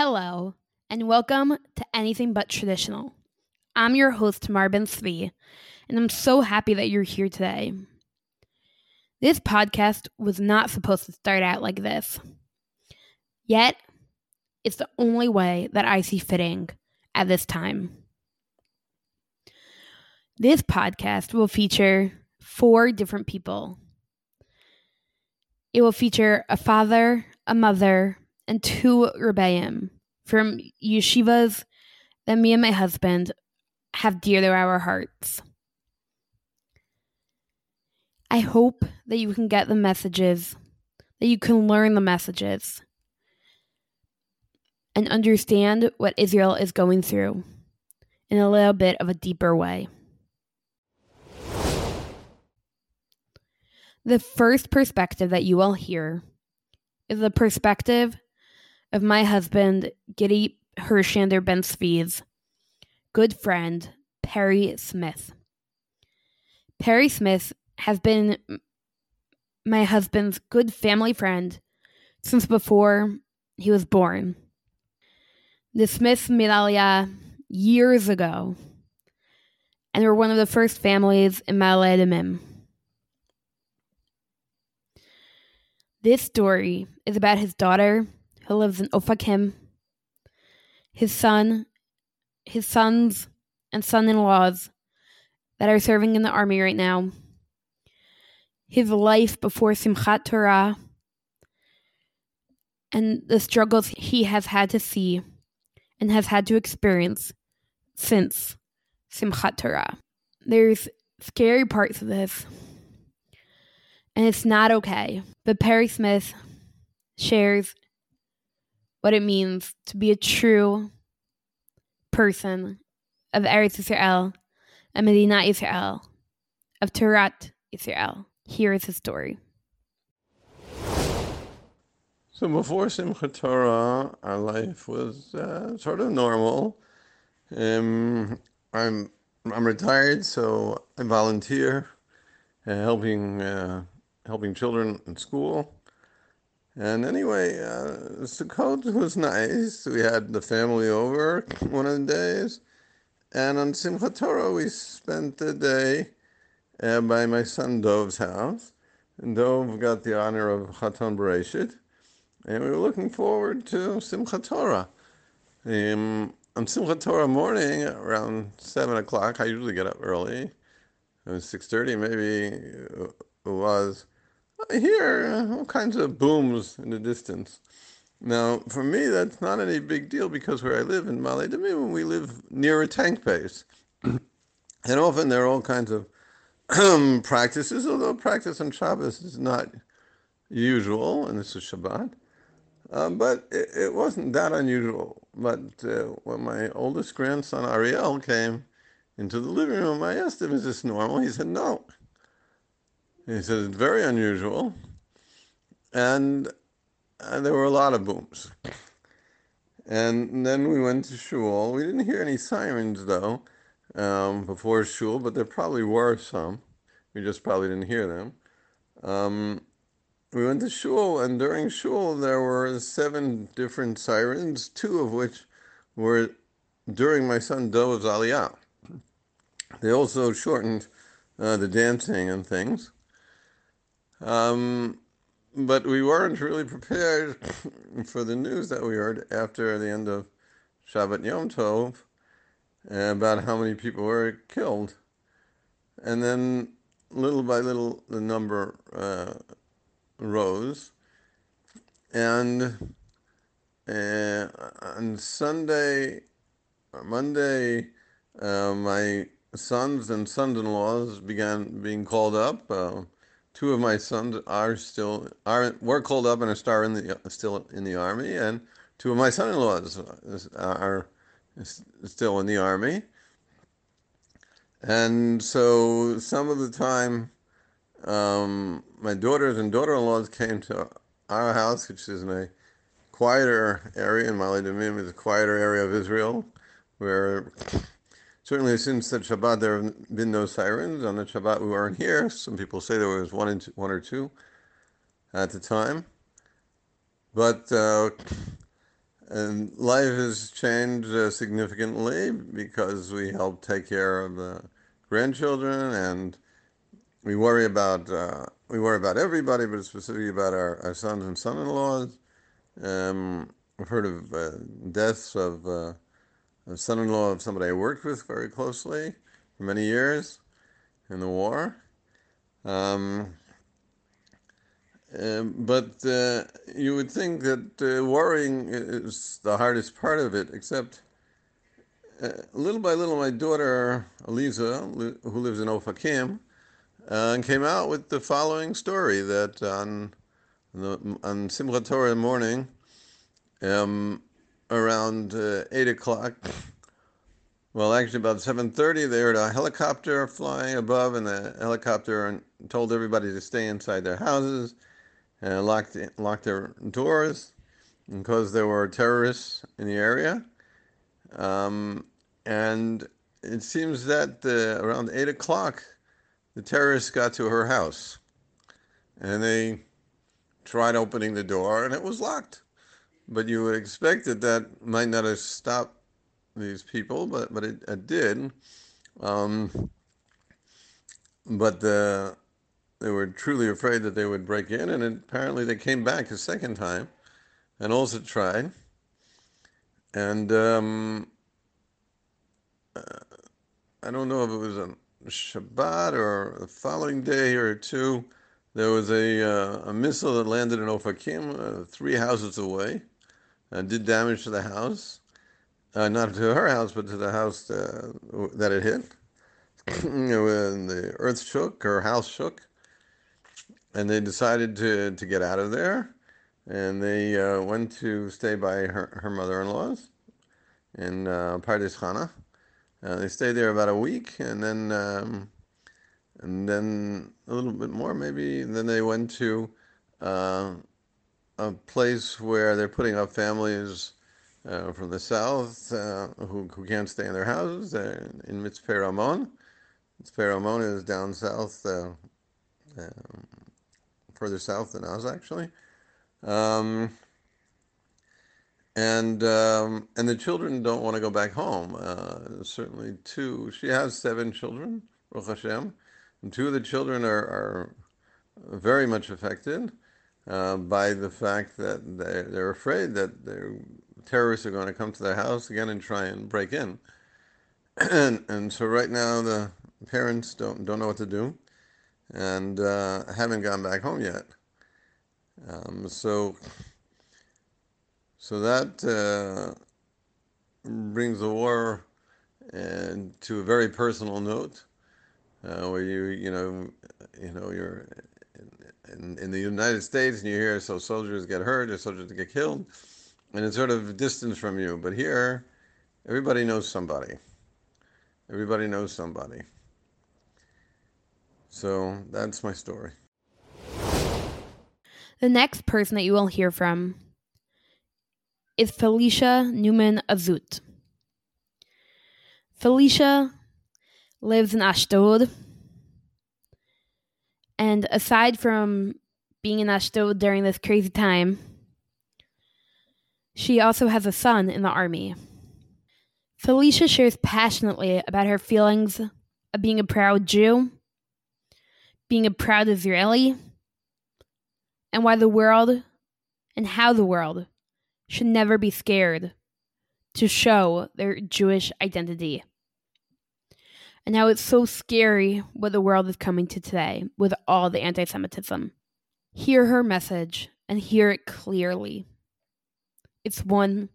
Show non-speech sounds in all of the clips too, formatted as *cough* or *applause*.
Hello, and welcome to Anything But Traditional. I'm your host, Marbin Svi, and I'm so happy that you're here today. This podcast was not supposed to start out like this. Yet, it's the only way that I see fitting at this time. This podcast will feature four different people. It will feature a father, a mother, and two rebbeim from yeshivas that me and my husband have dear to our hearts. I hope that you can get the messages, that you can learn the messages, and understand what Israel is going through in a little bit of a deeper way. The first perspective that you will hear is the perspective of my husband, Giddy Hershander Ben Svi's good friend, Perry Smith. Perry Smith has been my husband's good family friend since before he was born. The Smiths made years ago and were one of the first families in Ma'ale Adumim. This story is about his daughter who lives in Ofakim, his son, his sons and son-in-laws that are serving in the army right now, his life before Simchat Torah, and the struggles he has had to see and has had to experience since Simchat Torah. There's scary parts of this, and it's not okay. But Perry Smith shares what it means to be a true person of Eretz Israel, of Medina Israel, of Torah Israel. Here is his story. So before Simchat Torah, our life was uh, sort of normal. Um, I'm I'm retired, so I volunteer, uh, helping uh, helping children in school. And anyway, uh, Sukkot was nice. We had the family over *laughs* one of the days. And on Simchat Torah, we spent the day uh, by my son Dov's house. And Dov got the honor of Chatan Bereshit. And we were looking forward to Simchat Torah. Um, on Simchat Torah morning, around 7 o'clock, I usually get up early. It was 6.30 maybe it was. I hear all kinds of booms in the distance. Now, for me, that's not any big deal because where I live in Ma'ale Adumim, we live near a tank base. *clears throat* and often there are all kinds of *clears throat* practices, although practice on Shabbos is not usual, and this is Shabbat. Um, but it, it, wasn't that unusual. But uh, when my oldest grandson Ariel came into the living room, I asked him, Is this normal? He said, No. He said, It's very unusual. And, and there were a lot of booms. And then we went to shul. We didn't hear any sirens, though, um, before shul, but there probably were some. We just probably didn't hear them. Um, we went to shul, and during shul there were seven different sirens, two of which were during my son Dov's aliyah. They also shortened uh, the dancing and things. Um, but we weren't really prepared *laughs* for the news that we heard after the end of Shabbat Yom Tov about how many people were killed. And then little by little, the number uh, rose. And uh, on Sunday or Monday, uh, my sons and sons-in-laws began being called up. Two of my sons are still are were called up and are still in the still in the army, and two of my son-in-laws are still in the army. And so some of the time, um, my daughters and daughter-in-laws came to our house, which is in a quieter area in Ma'ale Adumim, is a quieter area of Israel, where certainly since the Shabbat there have been no sirens. On the Shabbat we weren't here. Some people say there was one, or two at the time. But uh, life has changed uh, significantly because we help take care of the grandchildren and we worry about uh, we worry about everybody, but specifically about our, our sons and son-in-laws. Um, I've heard of uh, deaths of a son-in-law of somebody I worked with very closely for many years in the war. Um, um, but uh, you would think that uh, worrying is the hardest part of it, except uh, little by little, my daughter Eliza, who lives in Ofakim, uh, came out with the following story that on on Simchat Torah morning, um, around uh, eight o'clock. Well, actually, about seven thirty, they heard a helicopter flying above, and the helicopter told everybody to stay inside their houses and locked locked their doors because there were terrorists in the area. Um, and it seems that uh, around eight o'clock, the terrorists got to her house, and they tried opening the door, and it was locked. But you would expect that that might not have stopped these people, but but it, it did. Um, but the they were truly afraid that they would break in, and apparently they came back a second time and also tried. And um, uh, I don't know if it was a Shabbat or the following day or two, there was a, uh, a missile that landed in Ofakim, uh, three houses away, and did damage to the house. Uh, not to her house, but to the house uh, that it hit. *clears throat* when the earth shook, her house shook and they decided to, to get out of there. And they uh, went to stay by her, her mother in law's in uh, Pardes Chana. Uh, they stayed there about a week, and then um, and then a little bit more maybe. And then they went to uh, a place where they're putting up families uh, from the south uh, who, who can't stay in their houses. They're in Mitzpeh Ramon. Mitzpeh Ramon is down south. Uh, um, further south than us, actually. Um, and um, and the children don't want to go back home. Uh, certainly, two. She has seven children, Baruch Hashem, and two of the children are, are very much affected uh, by the fact that they're, they're afraid that the terrorists are going to come to their house again and try and break in. *clears throat* and and so right now the parents don't don't know what to do and uh, haven't gone back home yet. Um, so, so that uh, brings the war and to a very personal note, uh, where you you know you know you're in, in the United States and you hear so soldiers get hurt or soldiers get killed, and it's sort of distance from you. But here, everybody knows somebody. Everybody knows somebody. So that's my story. The next person that you will hear from is Felicia Newman Azut. Felicia lives in Ashdod. And aside from being in Ashdod during this crazy time, she also has a son in the army. Felicia shares passionately about her feelings of being a proud Jew being a proud Israeli, and why the world and how the world should never be scared to show their Jewish identity. And how it's so scary what the world is coming to today with all the anti Semitism. Hear her message and hear it clearly. It's one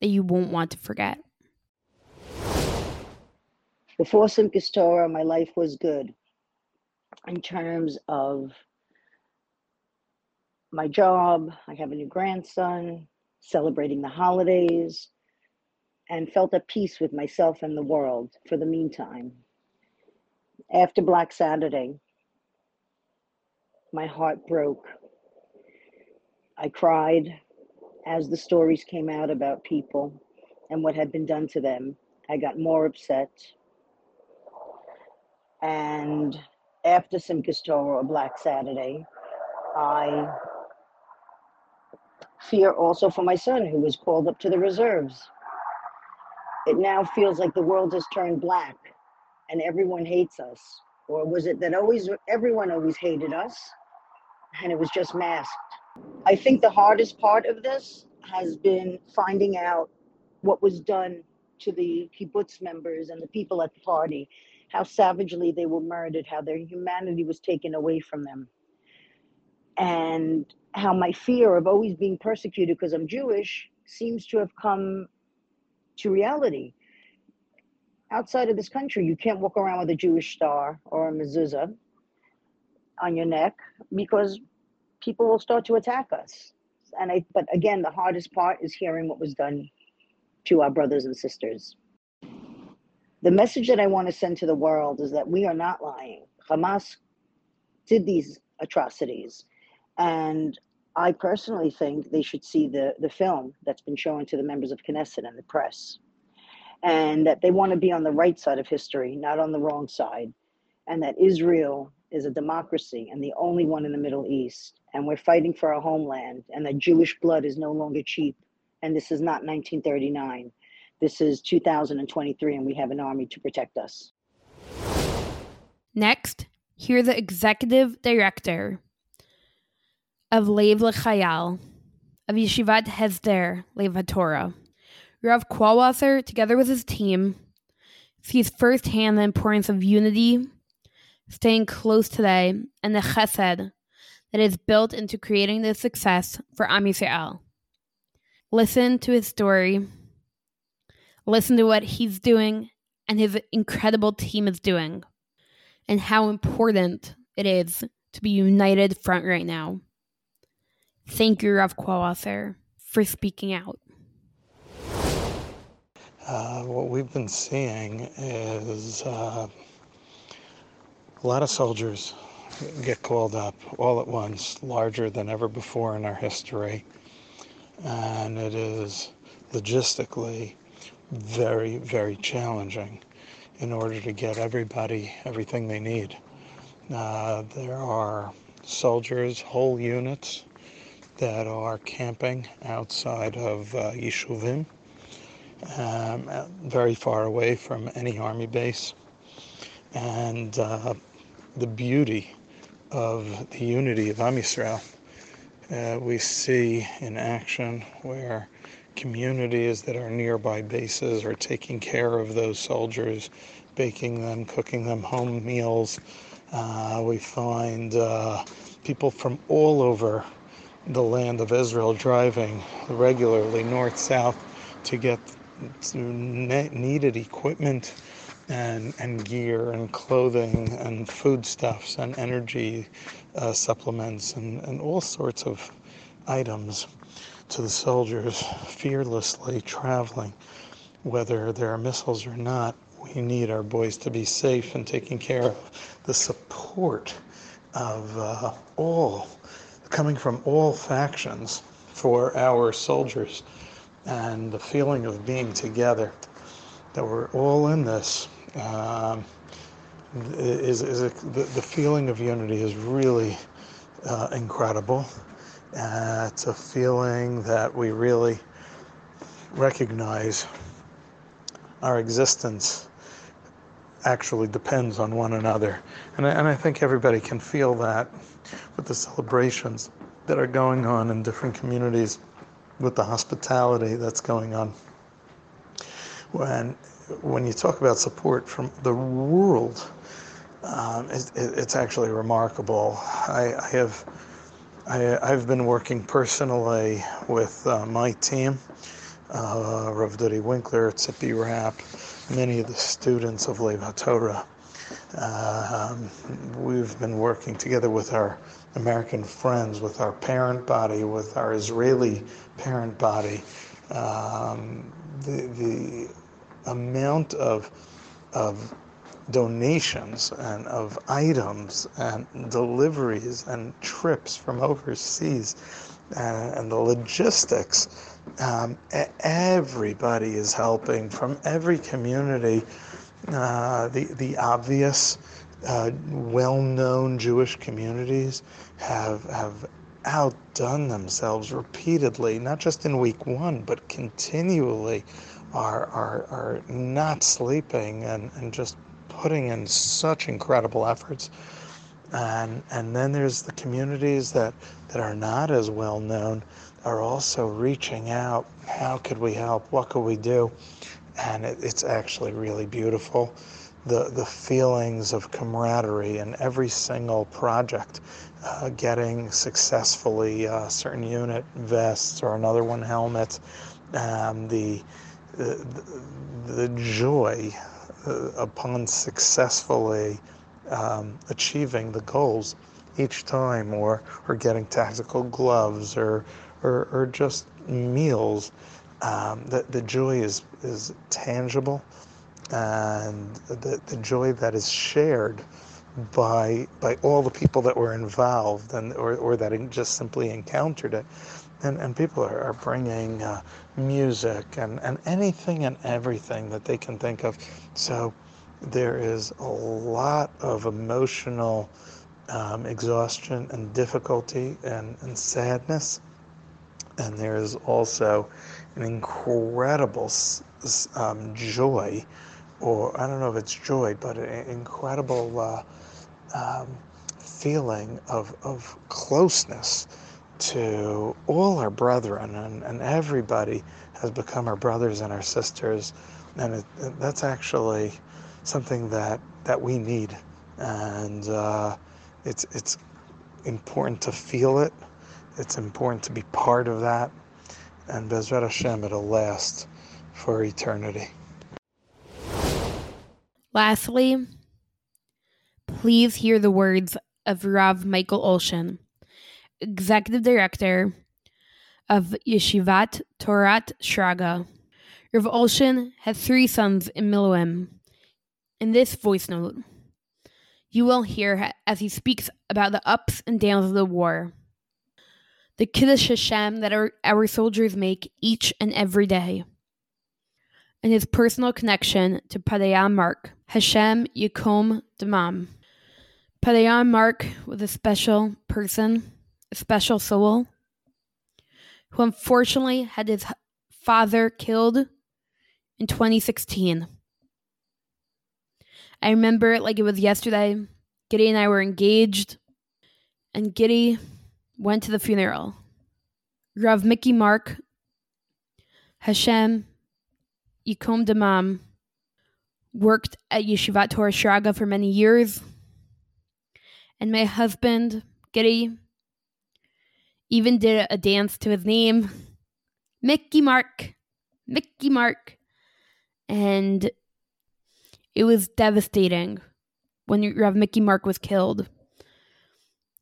that you won't want to forget. Before Simchas Torah, my life was good in terms of my job. I have a new grandson, celebrating the holidays, and felt at peace with myself and the world for the meantime. After Black Saturday, my heart broke. I cried as the stories came out about people and what had been done to them. I got more upset. And after Simchas Torah or Black Saturday, I Fear also for my son, who was called up to the reserves. It now feels like the world has turned black and everyone hates us. Or was it that always everyone always hated us and it was just masked? I think the hardest part of this has been finding out what was done to the kibbutz members and the people at the party, how savagely they were murdered, how their humanity was taken away from them, and how my fear of always being persecuted because I'm Jewish seems to have come to reality. Outside of this country, you can't walk around with a Jewish star or a mezuzah on your neck because people will start to attack us. And I, but again, the hardest part is hearing what was done to our brothers and sisters. The message that I want to send to the world is that we are not lying. Hamas did these atrocities. And I personally think they should see the, the film that's been shown to the members of Knesset and the press. And that they want to be on the right side of history, not on the wrong side. And that Israel is a democracy and the only one in the Middle East. And we're fighting for our homeland. And that Jewish blood is no longer cheap and this is not 1939. This is 2023, and we have an army to protect us. Next, hear the executive director of Lev L'Chayal, of Yeshivat Hesder Lev HaTorah. Rav Kwalwasser, together with his team, sees firsthand the importance of unity, staying close today, and the chesed that is built into creating the success for Am Yisrael. Listen to his story. Listen to what he's doing and his incredible team is doing, and how important it is to be united front right now. Thank you, Rav Kwalwasser, for speaking out. Uh, what we've been seeing is uh, a lot of soldiers get called up all at once, larger than ever before in our history and it is logistically very, very challenging in order to get everybody everything they need. Uh, there are soldiers, whole units that are camping outside of uh, Yishuvim, um, very far away from any army base. And uh, the beauty of the unity of Am Yisrael uh, we see in action where communities that are nearby bases are taking care of those soldiers, baking them, cooking them home meals. Uh, we find uh, people from all over the land of Israel driving regularly north south to get needed equipment and, and gear and clothing and foodstuffs and energy uh, supplements and, and all sorts of items to the soldiers fearlessly traveling. Whether there are missiles or not, we need our boys to be safe and taking care of the support of uh, all, coming from all factions for our soldiers and the feeling of being together, that we're all in this. Um, is, is a, the, the feeling of unity is really uh, incredible. Uh, it's a feeling that we really recognize our existence actually depends on one another. And I, and I think everybody can feel that with the celebrations that are going on in different communities, with the hospitality that's going on. When, when you talk about support from the world, um, it, it, it's actually remarkable. I, I have I, have been working personally with uh, my team, uh, Rav Dudi Winkler, Tzipi Rapp, many of the students of Lev HaTorah. Uh, um, we've been working together with our American friends, with our parent body, with our Israeli parent body. Um, the, the amount of, of donations and of items and deliveries and trips from overseas and, and the logistics. Um, everybody is helping from every community. Uh, the the obvious, uh, well-known Jewish communities have have outdone themselves repeatedly, not just in week one, but continually are, are, are not sleeping and, and just putting in such incredible efforts. And, and then there's the communities that, that are not as well known are also reaching out. How could we help? What could we do? And it, it's actually really beautiful. The, the feelings of camaraderie in every single project, uh, getting successfully a uh, certain unit vests or another one helmet, um, the, the, the joy uh, upon successfully um, achieving the goals each time or, or getting tactical gloves or, or, or just meals, um, the, the joy is, is tangible and the, the joy that is shared by by all the people that were involved and or, or that just simply encountered it. And, and people are, are bringing uh, music and, and anything and everything that they can think of. So there is a lot of emotional um, exhaustion and difficulty and, and sadness. And there is also an incredible um, joy, or I don't know if it's joy, but an incredible uh, um, feeling of, of closeness to all our brethren, and, and everybody has become our brothers and our sisters, and it, that's actually something that, that we need, and uh, it's it's important to feel it it's important to be part of that. And Bezrat Hashem, it'll last for eternity. Lastly, please hear the words of Rav Michael Olshin, Executive Director of Yeshivat Torat Shraga. Rav Olshin has three sons in Miluim. In this voice note, you will hear as he speaks about the ups and downs of the war the Kiddush Hashem that our, our soldiers make each and every day, and his personal connection to Padayam Mark, Hashem Yikom Damam. Padayam Mark was a special person, a special soul, who unfortunately had his father killed in 2016. I remember like it was yesterday. Giddy and I were engaged, and Giddy went to the funeral. Rav Mickey Mark, Hashem, Yikom Damam, worked at Yeshivat Torat Shraga for many years. And my husband, Giddy, even did a dance to his name, Mickey Mark, Mickey Mark. And it was devastating when Rav Mickey Mark was killed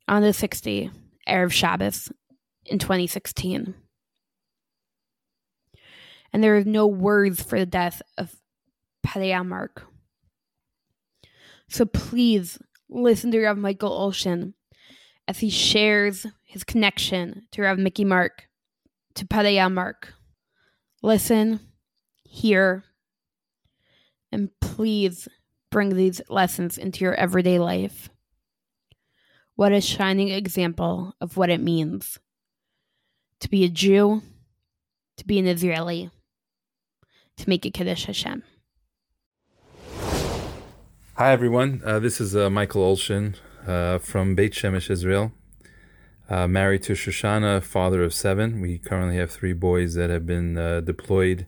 on the 60. Erev Shabbos in 2016. And there is no words for the death of Pedaya Mark. So please listen to Rav Michael Olshin as he shares his connection to Rav Mickey Mark, to Pedaya Mark. Listen, hear, and please bring these lessons into your everyday life. What a shining example of what it means to be a Jew, to be an Israeli, to make a Kiddush Hashem. Hi, everyone. Uh, this is uh, Michael Olshin uh, from Beit Shemesh, Israel. Uh, married to Shoshana, father of seven. We currently have three boys that have been uh, deployed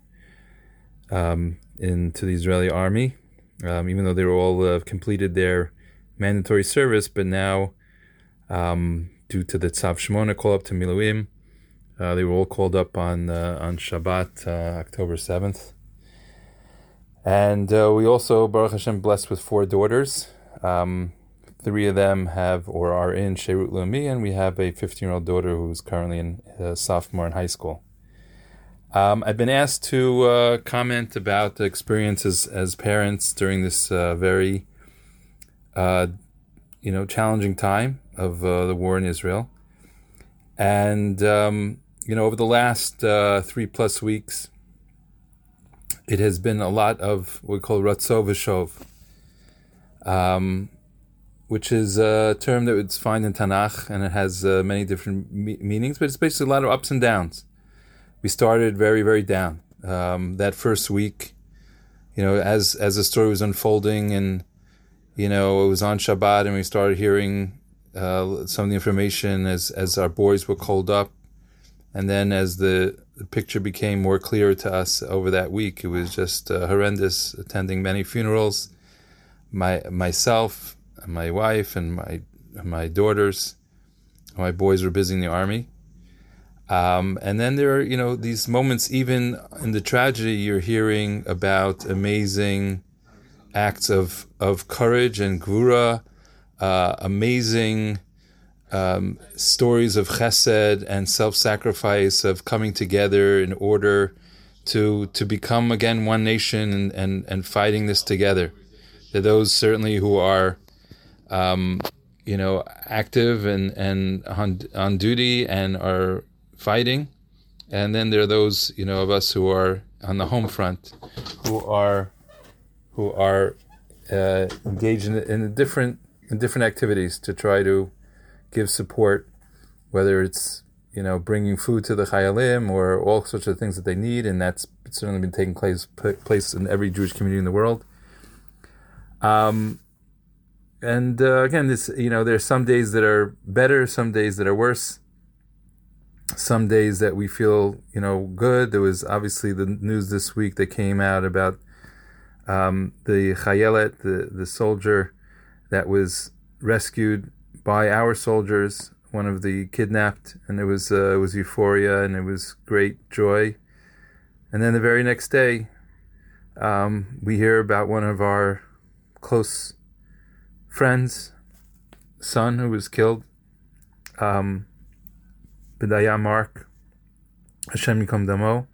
um, into the Israeli army, um, even though they were all uh, completed their mandatory service, but now um, due to the Tzav Shmona call up to Miluim. Uh, they were all called up on uh, on Shabbat, uh, October seventh, and uh, we also Baruch Hashem blessed with four daughters. Um, three of them have or are in Sherut Leumi, and we have a 15 year old daughter who's currently in sophomore in high school. Um, I've been asked to uh, comment about the experiences as parents during this very, you know, challenging time of uh, the war in Israel. And, um, you know, over the last uh, three plus weeks, it has been a lot of what we call Ratzo Vishov. Um, which is a term that it's found in Tanakh, and it has uh, many different me- meanings, but it's basically a lot of ups and downs. We started very, very down. Um, that first week, you know, as as the story was unfolding, and you know, it was on Shabbat, and we started hearing uh, some of the information as as our boys were called up, and then as the, the picture became more clear to us over that week, it was just uh, horrendous. Attending many funerals, my myself, my wife, and my my daughters, my boys were busy in the army. Um, and then there are, you know, these moments, even in the tragedy, you're hearing about amazing acts of, of courage and gvura, uh, amazing um, stories of chesed and self-sacrifice, of coming together in order to to become again one nation and, and, and fighting this together. There are those certainly who are, um, you know, active and, and on, on duty and are fighting. And then there are those, you know, of us who are on the home front, who are who are uh, engaged in, in different in different activities to try to give support, whether it's you know bringing food to the chayalim or all sorts of things that they need, and that's certainly been taking place place in every Jewish community in the world. Um, and uh, again, this you know there's some days that are better, some days that are worse. Some days that we feel you know good. There was obviously the news this week that came out about um, the chayelet, the the soldier that was rescued by our soldiers, one of the kidnapped, and it was uh, it was euphoria and it was great joy. And then the very next day, um, we hear about one of our close friends' son who was killed. Um, Pedaya Mark, Hashem Yikom Damo,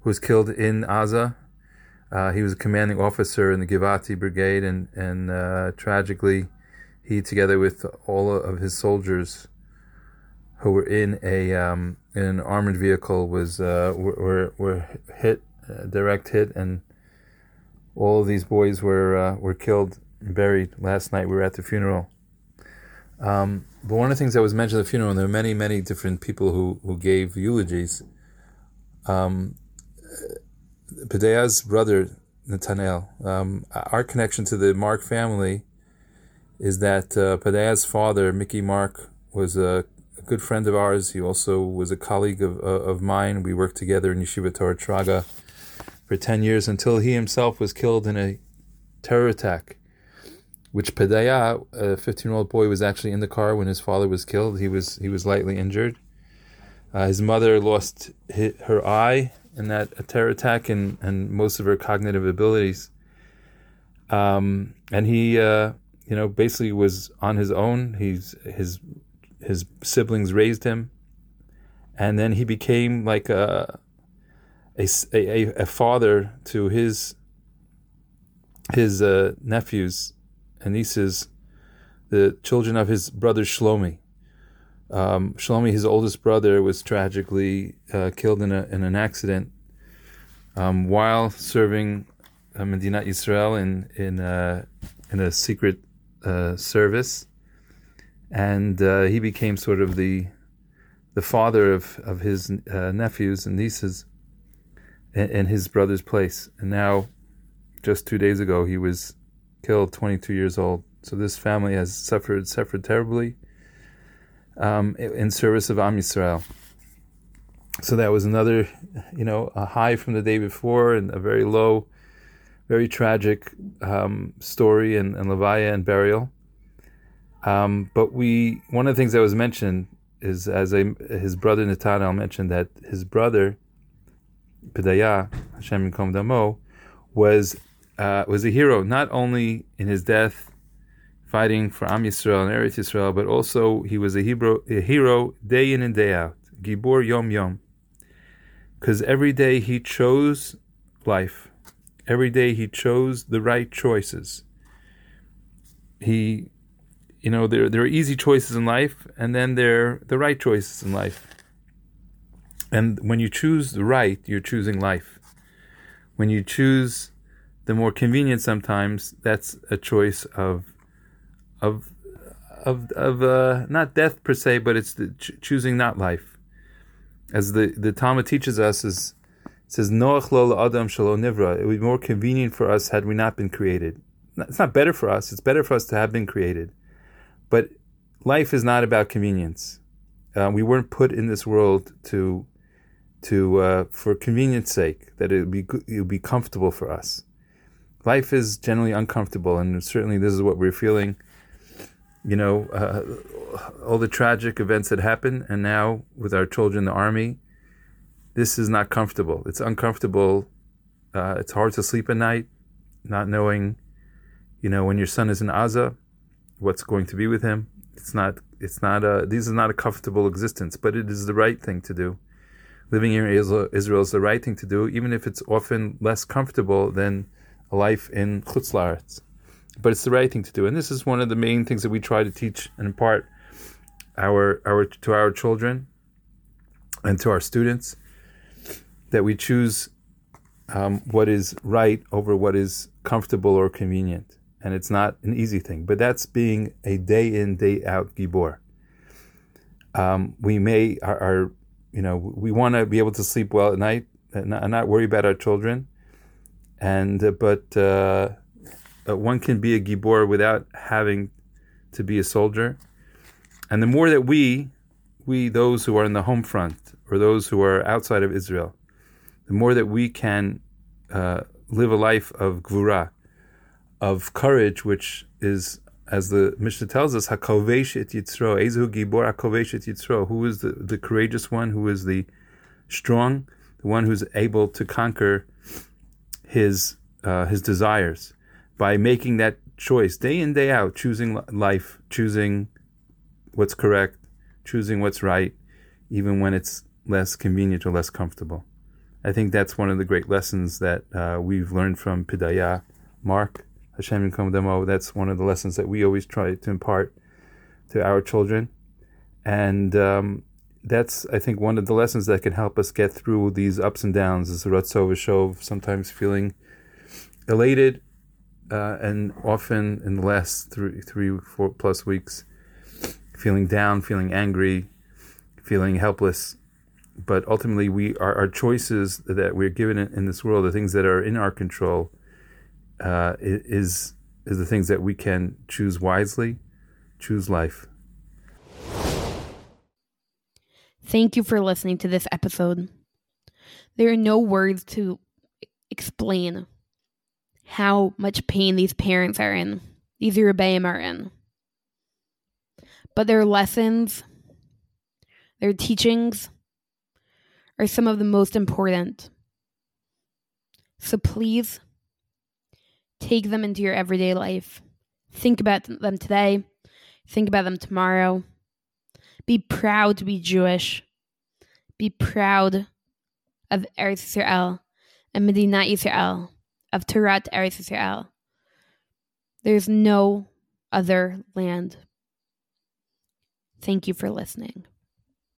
who was killed in Aza. Uh, he was a commanding officer in the Givati Brigade, and and uh, tragically, he, together with all of his soldiers who were in a um, in an armored vehicle, was uh, were were hit, uh, direct hit, and all of these boys were uh, were killed and buried. Last night we were at the funeral. Um, but one of the things that was mentioned at the funeral, and there were many many different people who who gave eulogies. Um, brother Nathaniel, um, our connection to the Mark family is that uh, father, Mickey Mark, was a, a, good friend of ours. He also was a colleague of, uh, of mine. We worked together in Yeshiva Torat Shraga for 10 years until he himself was killed in a terror attack, which Pedaya, a 15 year old boy, was actually in the car when his father was killed. He was, he was lightly injured. Uh, his mother lost her eye in that terror attack and, and most of her cognitive abilities. Um, and he, uh, you know, basically was on his own. He's his his siblings raised him, and then he became like a a, a, a father to his his uh, nephews and nieces, the children of his brother Shlomi. Um, Shlomi, his oldest brother, was tragically uh, killed in a in an accident um, while serving uh, Medina Israel in in uh, in a secret uh, service, and uh, he became sort of the the father of of his nephews and nieces in, in, his brother's place. And now, just two days ago, he was killed, 22 years old. So this family has suffered suffered terribly um, in service of Am Yisrael. So that was another, you know, a high from the day before and a very low very tragic um, story and, and Levaya and burial. Um, but we, one of the things that was mentioned is as a, his brother Nathanael mentioned that his brother Pedaya Hashem Yikom Damo was uh, was a hero not only in his death fighting for Am Yisrael and Eretz Yisrael, but also he was a hero, a hero day in and day out, Gibor Yom Yom, because every day he chose life Every day he chose the right choices. He, you know, there, there are easy choices in life, and then there are the right choices in life. And when you choose the right, you're choosing life. When you choose the more convenient sometimes, that's a choice of of of of uh, not death per se, but it's ch- choosing not life. As the the Talmud teaches us, is says Noach lo adam shalo nivra. It would be more convenient for us had we not been created. It's not better for us. It's better for us to have been created. But life is not about convenience. Uh, we weren't put in this world to to uh, for convenience sake that it would be it would be comfortable for us. Life is generally uncomfortable, and certainly this is what we're feeling. You know, uh, all the tragic events that happen, and now with our children in the army, this is not comfortable. It's uncomfortable. Uh, it's hard to sleep at night, not knowing, you know, when your son is in Aza, what's going to be with him. It's not. It's not a. This is not a comfortable existence, but it is the right thing to do living in Israel is the right thing to do, even if it's often less comfortable than life in Chutz La'aretz. But it's the right thing to do, and this is one of the main things that we try to teach and impart our our to our children and to our students that we choose um, what is right over what is comfortable or convenient, and it's not an easy thing. But that's being a day in day out gibor. Um, we may our you know, we want to be able to sleep well at night and not worry about our children. And uh, but uh, uh, one can be a gibor without having to be a soldier. And the more that we, we those who are in the home front or those who are outside of Israel, the more that we can uh, live a life of gvura, of courage, which is as the Mishnah tells us, Hakovesh et Yitzro, Ezu Gibor Hakovesh et Yitzro, who is the, the courageous one, who is the strong, the one who's able to conquer his uh, his desires by making that choice day in day out, choosing life, choosing what's correct, choosing what's right, even when it's less convenient or less comfortable. I think that's one of the great lessons that uh, we've learned from Pedaya, Mark, Hashem Demo. That's one of the lessons that we always try to impart to our children, and um, that's I think one of the lessons that can help us get through these ups and downs. Is the Ratzov Shov, sometimes feeling elated, uh, and often in the last three, three, four plus weeks, feeling down, feeling angry, feeling helpless. But ultimately, we our, our choices that we're given in, in this world, the things that are in our control, uh, is is the things that we can choose wisely, choose life. Thank you for listening to this episode. There are no words to explain how much pain these parents are in, these Rebbeim are in. But their lessons, their teachings, are some of the most important. So please Take them into your everyday life. Think about them today. Think about them tomorrow. Be proud to be Jewish. Be proud of Eretz Yisrael and Medina Israel, of Torah Eretz Yisrael. There's no other land. Thank you for listening.